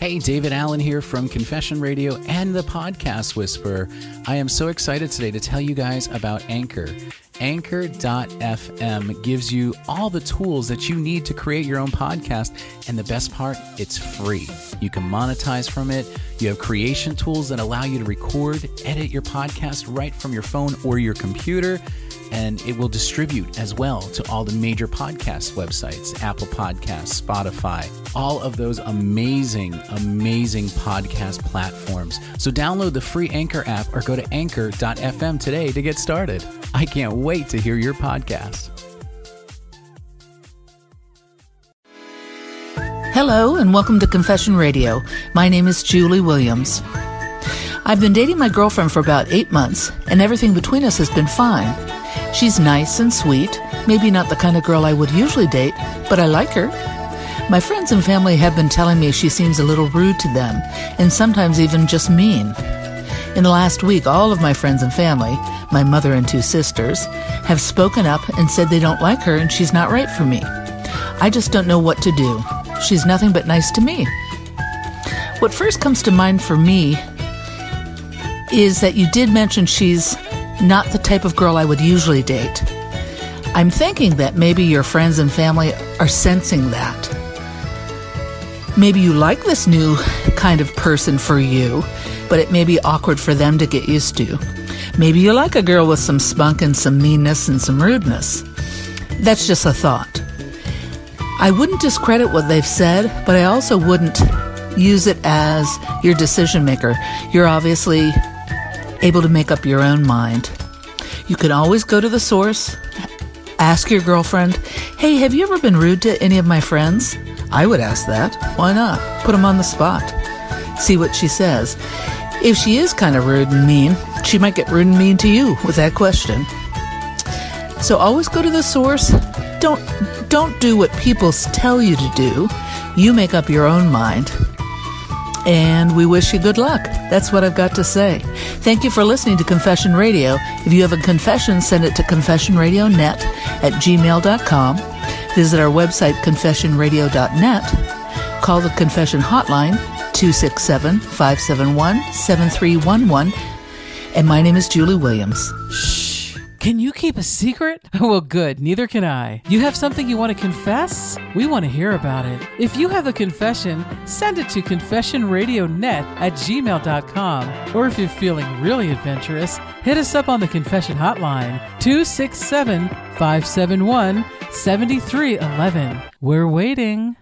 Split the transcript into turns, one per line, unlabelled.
Hey, David Allen here from Confession Radio and the Podcast Whisperer. I am so excited today to tell you guys about Anchor. Anchor.fm gives you all the tools that you need to create your own podcast. And the best part, it's free. You can monetize from it. You have creation tools that allow you to record, edit your podcast right from your phone or your computer and it will distribute as well to all the major podcast websites Apple Podcasts, Spotify, all of those amazing, amazing podcast platforms. So download the free Anchor app or go to anchor.fm today to get started. I can't wait to hear your podcast.
Hello, and welcome to Confession Radio. My name is Julie Williams. I've been dating my girlfriend for about eight months, and everything between us has been fine. She's nice and sweet, maybe not the kind of girl I would usually date, but I like her. My friends and family have been telling me she seems a little rude to them, and sometimes even just mean. In the last week, all of my friends and family, my mother and two sisters, have spoken up and said they don't like her and she's not right for me. I just don't know what to do. She's nothing but nice to me. What first comes to mind for me is that you did mention she's not the type of girl I would usually date. I'm thinking that maybe your friends and family are sensing that. Maybe you like this new kind of person for you, but it may be awkward for them to get used to. Maybe you like a girl with some spunk and some meanness and some rudeness. That's just a thought. I wouldn't discredit what they've said, but I also wouldn't use it as your decision maker. You're obviously able to make up your own mind. You can always go to the source, ask your girlfriend, hey, have you ever been rude to any of my friends? I would ask that. Why not? Put them on the spot. See what she says. If she is kind of rude and mean, she might get rude and mean to you with that question. So always go to the source. Don't don't do what people tell you to do. You make up your own mind and we wish you good luck. That's what I've got to say. Thank you for listening to Confession Radio. If you have a confession, send it to confessionradionet at gmail.com. Visit our website, confessionradio.net. Call the confession hotline, 267 571 7311. And my name is Julie Williams.
Can you keep a secret? Well, good, neither can I. You have something you want to confess? We want to hear about it. If you have a confession, send it to confessionradionet at gmail.com. Or if you're feeling really adventurous, hit us up on the confession hotline 267 571 7311. We're waiting.